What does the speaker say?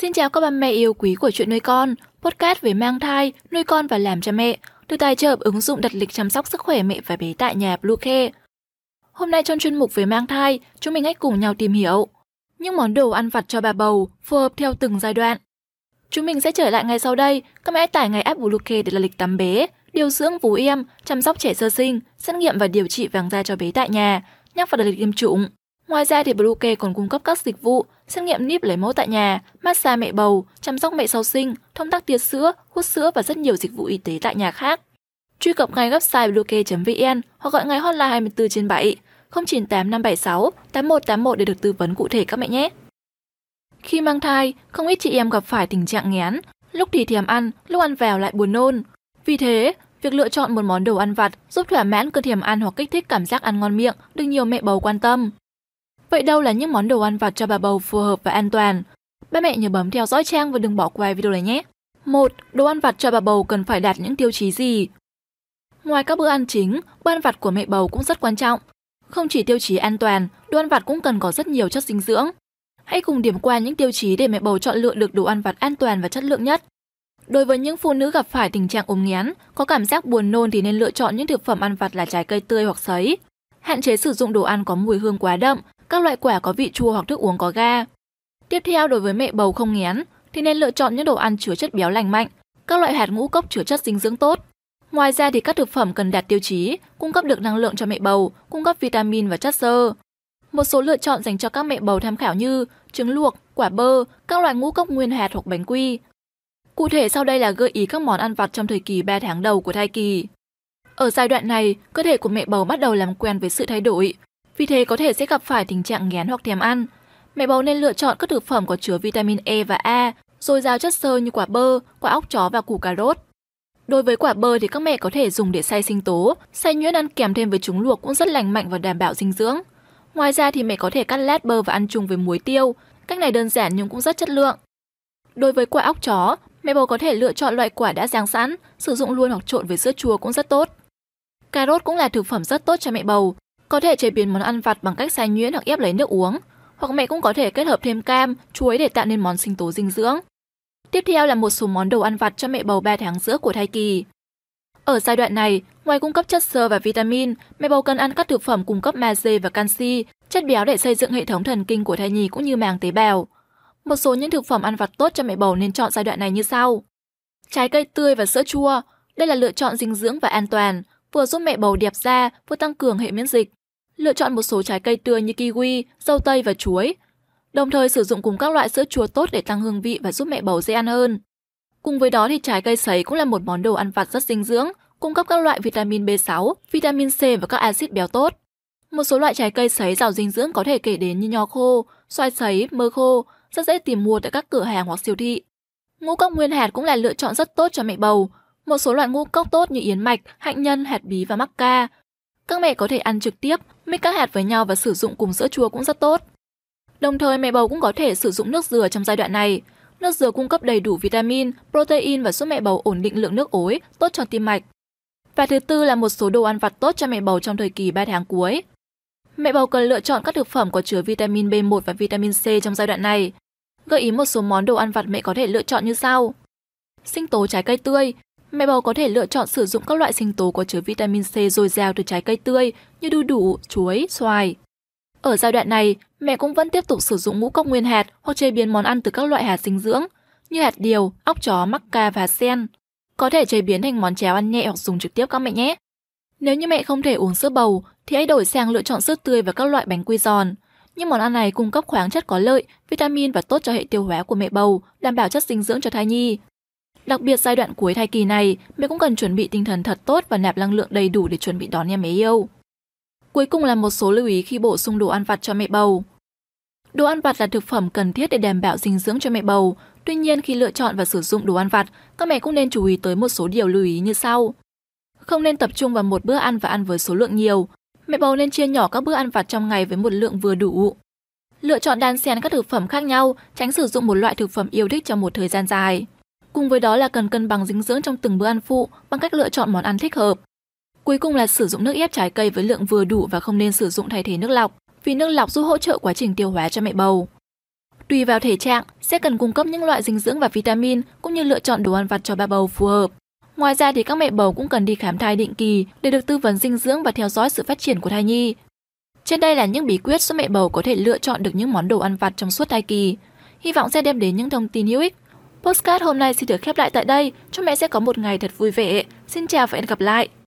Xin chào các bà mẹ yêu quý của chuyện nuôi con, podcast về mang thai, nuôi con và làm cha mẹ, được tài trợ ứng dụng đặt lịch chăm sóc sức khỏe mẹ và bé tại nhà Bluecare. Hôm nay trong chuyên mục về mang thai, chúng mình hãy cùng nhau tìm hiểu những món đồ ăn vặt cho bà bầu phù hợp theo từng giai đoạn. Chúng mình sẽ trở lại ngay sau đây, các mẹ hãy tải ngay app Bluecare để là lịch tắm bé, điều dưỡng vú em, chăm sóc trẻ sơ sinh, xét nghiệm và điều trị vàng da cho bé tại nhà, nhắc vào đặt lịch tiêm chủng. Ngoài ra thì Bluecare còn cung cấp các dịch vụ xét nghiệm níp lấy mẫu tại nhà, massage mẹ bầu, chăm sóc mẹ sau sinh, thông tắc tiết sữa, hút sữa và rất nhiều dịch vụ y tế tại nhà khác. Truy cập ngay website bluecare.vn hoặc gọi ngay hotline 24 trên 7 098 576 8181 để được tư vấn cụ thể các mẹ nhé. Khi mang thai, không ít chị em gặp phải tình trạng nghén, lúc thì thèm ăn, lúc ăn vào lại buồn nôn. Vì thế, việc lựa chọn một món đồ ăn vặt giúp thỏa mãn cơn thèm ăn hoặc kích thích cảm giác ăn ngon miệng được nhiều mẹ bầu quan tâm. Vậy đâu là những món đồ ăn vặt cho bà bầu phù hợp và an toàn? Ba mẹ nhớ bấm theo dõi trang và đừng bỏ qua video này nhé. 1. Đồ ăn vặt cho bà bầu cần phải đạt những tiêu chí gì? Ngoài các bữa ăn chính, bữa ăn vặt của mẹ bầu cũng rất quan trọng. Không chỉ tiêu chí an toàn, đồ ăn vặt cũng cần có rất nhiều chất dinh dưỡng. Hãy cùng điểm qua những tiêu chí để mẹ bầu chọn lựa được đồ ăn vặt an toàn và chất lượng nhất. Đối với những phụ nữ gặp phải tình trạng ốm nghén, có cảm giác buồn nôn thì nên lựa chọn những thực phẩm ăn vặt là trái cây tươi hoặc sấy. Hạn chế sử dụng đồ ăn có mùi hương quá đậm, các loại quả có vị chua hoặc thức uống có ga. Tiếp theo đối với mẹ bầu không nghén thì nên lựa chọn những đồ ăn chứa chất béo lành mạnh, các loại hạt ngũ cốc chứa chất dinh dưỡng tốt. Ngoài ra thì các thực phẩm cần đạt tiêu chí, cung cấp được năng lượng cho mẹ bầu, cung cấp vitamin và chất xơ. Một số lựa chọn dành cho các mẹ bầu tham khảo như trứng luộc, quả bơ, các loại ngũ cốc nguyên hạt hoặc bánh quy. Cụ thể sau đây là gợi ý các món ăn vặt trong thời kỳ 3 tháng đầu của thai kỳ. Ở giai đoạn này, cơ thể của mẹ bầu bắt đầu làm quen với sự thay đổi, vì thế có thể sẽ gặp phải tình trạng nghén hoặc thèm ăn. Mẹ bầu nên lựa chọn các thực phẩm có chứa vitamin E và A, dồi dào chất xơ như quả bơ, quả óc chó và củ cà rốt. Đối với quả bơ thì các mẹ có thể dùng để xay sinh tố, xay nhuyễn ăn kèm thêm với trứng luộc cũng rất lành mạnh và đảm bảo dinh dưỡng. Ngoài ra thì mẹ có thể cắt lát bơ và ăn chung với muối tiêu. Cách này đơn giản nhưng cũng rất chất lượng. Đối với quả óc chó, mẹ bầu có thể lựa chọn loại quả đã rang sẵn, sử dụng luôn hoặc trộn với sữa chua cũng rất tốt. Cà rốt cũng là thực phẩm rất tốt cho mẹ bầu, có thể chế biến món ăn vặt bằng cách xay nhuyễn hoặc ép lấy nước uống, hoặc mẹ cũng có thể kết hợp thêm cam, chuối để tạo nên món sinh tố dinh dưỡng. Tiếp theo là một số món đồ ăn vặt cho mẹ bầu 3 tháng giữa của thai kỳ. Ở giai đoạn này, ngoài cung cấp chất xơ và vitamin, mẹ bầu cần ăn các thực phẩm cung cấp magie và canxi, chất béo để xây dựng hệ thống thần kinh của thai nhi cũng như màng tế bào. Một số những thực phẩm ăn vặt tốt cho mẹ bầu nên chọn giai đoạn này như sau. Trái cây tươi và sữa chua, đây là lựa chọn dinh dưỡng và an toàn, vừa giúp mẹ bầu đẹp da, vừa tăng cường hệ miễn dịch. Lựa chọn một số trái cây tươi như kiwi, dâu tây và chuối. Đồng thời sử dụng cùng các loại sữa chua tốt để tăng hương vị và giúp mẹ bầu dễ ăn hơn. Cùng với đó thì trái cây sấy cũng là một món đồ ăn vặt rất dinh dưỡng, cung cấp các loại vitamin B6, vitamin C và các axit béo tốt. Một số loại trái cây sấy giàu dinh dưỡng có thể kể đến như nho khô, xoài sấy, mơ khô, rất dễ tìm mua tại các cửa hàng hoặc siêu thị. Ngũ cốc nguyên hạt cũng là lựa chọn rất tốt cho mẹ bầu. Một số loại ngũ cốc tốt như yến mạch, hạnh nhân, hạt bí và mắc ca. Các mẹ có thể ăn trực tiếp, mix các hạt với nhau và sử dụng cùng sữa chua cũng rất tốt. Đồng thời mẹ bầu cũng có thể sử dụng nước dừa trong giai đoạn này. Nước dừa cung cấp đầy đủ vitamin, protein và giúp mẹ bầu ổn định lượng nước ối, tốt cho tim mạch. Và thứ tư là một số đồ ăn vặt tốt cho mẹ bầu trong thời kỳ 3 tháng cuối. Mẹ bầu cần lựa chọn các thực phẩm có chứa vitamin B1 và vitamin C trong giai đoạn này. Gợi ý một số món đồ ăn vặt mẹ có thể lựa chọn như sau. Sinh tố trái cây tươi. Mẹ bầu có thể lựa chọn sử dụng các loại sinh tố có chứa vitamin C dồi dào từ trái cây tươi như đu đủ, chuối, xoài. Ở giai đoạn này, mẹ cũng vẫn tiếp tục sử dụng ngũ cốc nguyên hạt hoặc chế biến món ăn từ các loại hạt dinh dưỡng như hạt điều, óc chó, mắc ca và sen. Có thể chế biến thành món cháo ăn nhẹ hoặc dùng trực tiếp các mẹ nhé. Nếu như mẹ không thể uống sữa bầu thì hãy đổi sang lựa chọn sữa tươi và các loại bánh quy giòn. Những món ăn này cung cấp khoáng chất có lợi, vitamin và tốt cho hệ tiêu hóa của mẹ bầu, đảm bảo chất dinh dưỡng cho thai nhi. Đặc biệt giai đoạn cuối thai kỳ này, mẹ cũng cần chuẩn bị tinh thần thật tốt và nạp năng lượng đầy đủ để chuẩn bị đón em bé yêu. Cuối cùng là một số lưu ý khi bổ sung đồ ăn vặt cho mẹ bầu. Đồ ăn vặt là thực phẩm cần thiết để đảm bảo dinh dưỡng cho mẹ bầu. Tuy nhiên khi lựa chọn và sử dụng đồ ăn vặt, các mẹ cũng nên chú ý tới một số điều lưu ý như sau. Không nên tập trung vào một bữa ăn và ăn với số lượng nhiều. Mẹ bầu nên chia nhỏ các bữa ăn vặt trong ngày với một lượng vừa đủ. Lựa chọn đan xen các thực phẩm khác nhau, tránh sử dụng một loại thực phẩm yêu thích trong một thời gian dài. Cùng với đó là cần cân bằng dinh dưỡng trong từng bữa ăn phụ bằng cách lựa chọn món ăn thích hợp. Cuối cùng là sử dụng nước ép trái cây với lượng vừa đủ và không nên sử dụng thay thế nước lọc, vì nước lọc giúp hỗ trợ quá trình tiêu hóa cho mẹ bầu. Tùy vào thể trạng, sẽ cần cung cấp những loại dinh dưỡng và vitamin cũng như lựa chọn đồ ăn vặt cho ba bầu phù hợp. Ngoài ra thì các mẹ bầu cũng cần đi khám thai định kỳ để được tư vấn dinh dưỡng và theo dõi sự phát triển của thai nhi. Trên đây là những bí quyết giúp mẹ bầu có thể lựa chọn được những món đồ ăn vặt trong suốt thai kỳ. Hy vọng sẽ đem đến những thông tin hữu ích. Postcard hôm nay xin được khép lại tại đây. Chúc mẹ sẽ có một ngày thật vui vẻ. Xin chào và hẹn gặp lại.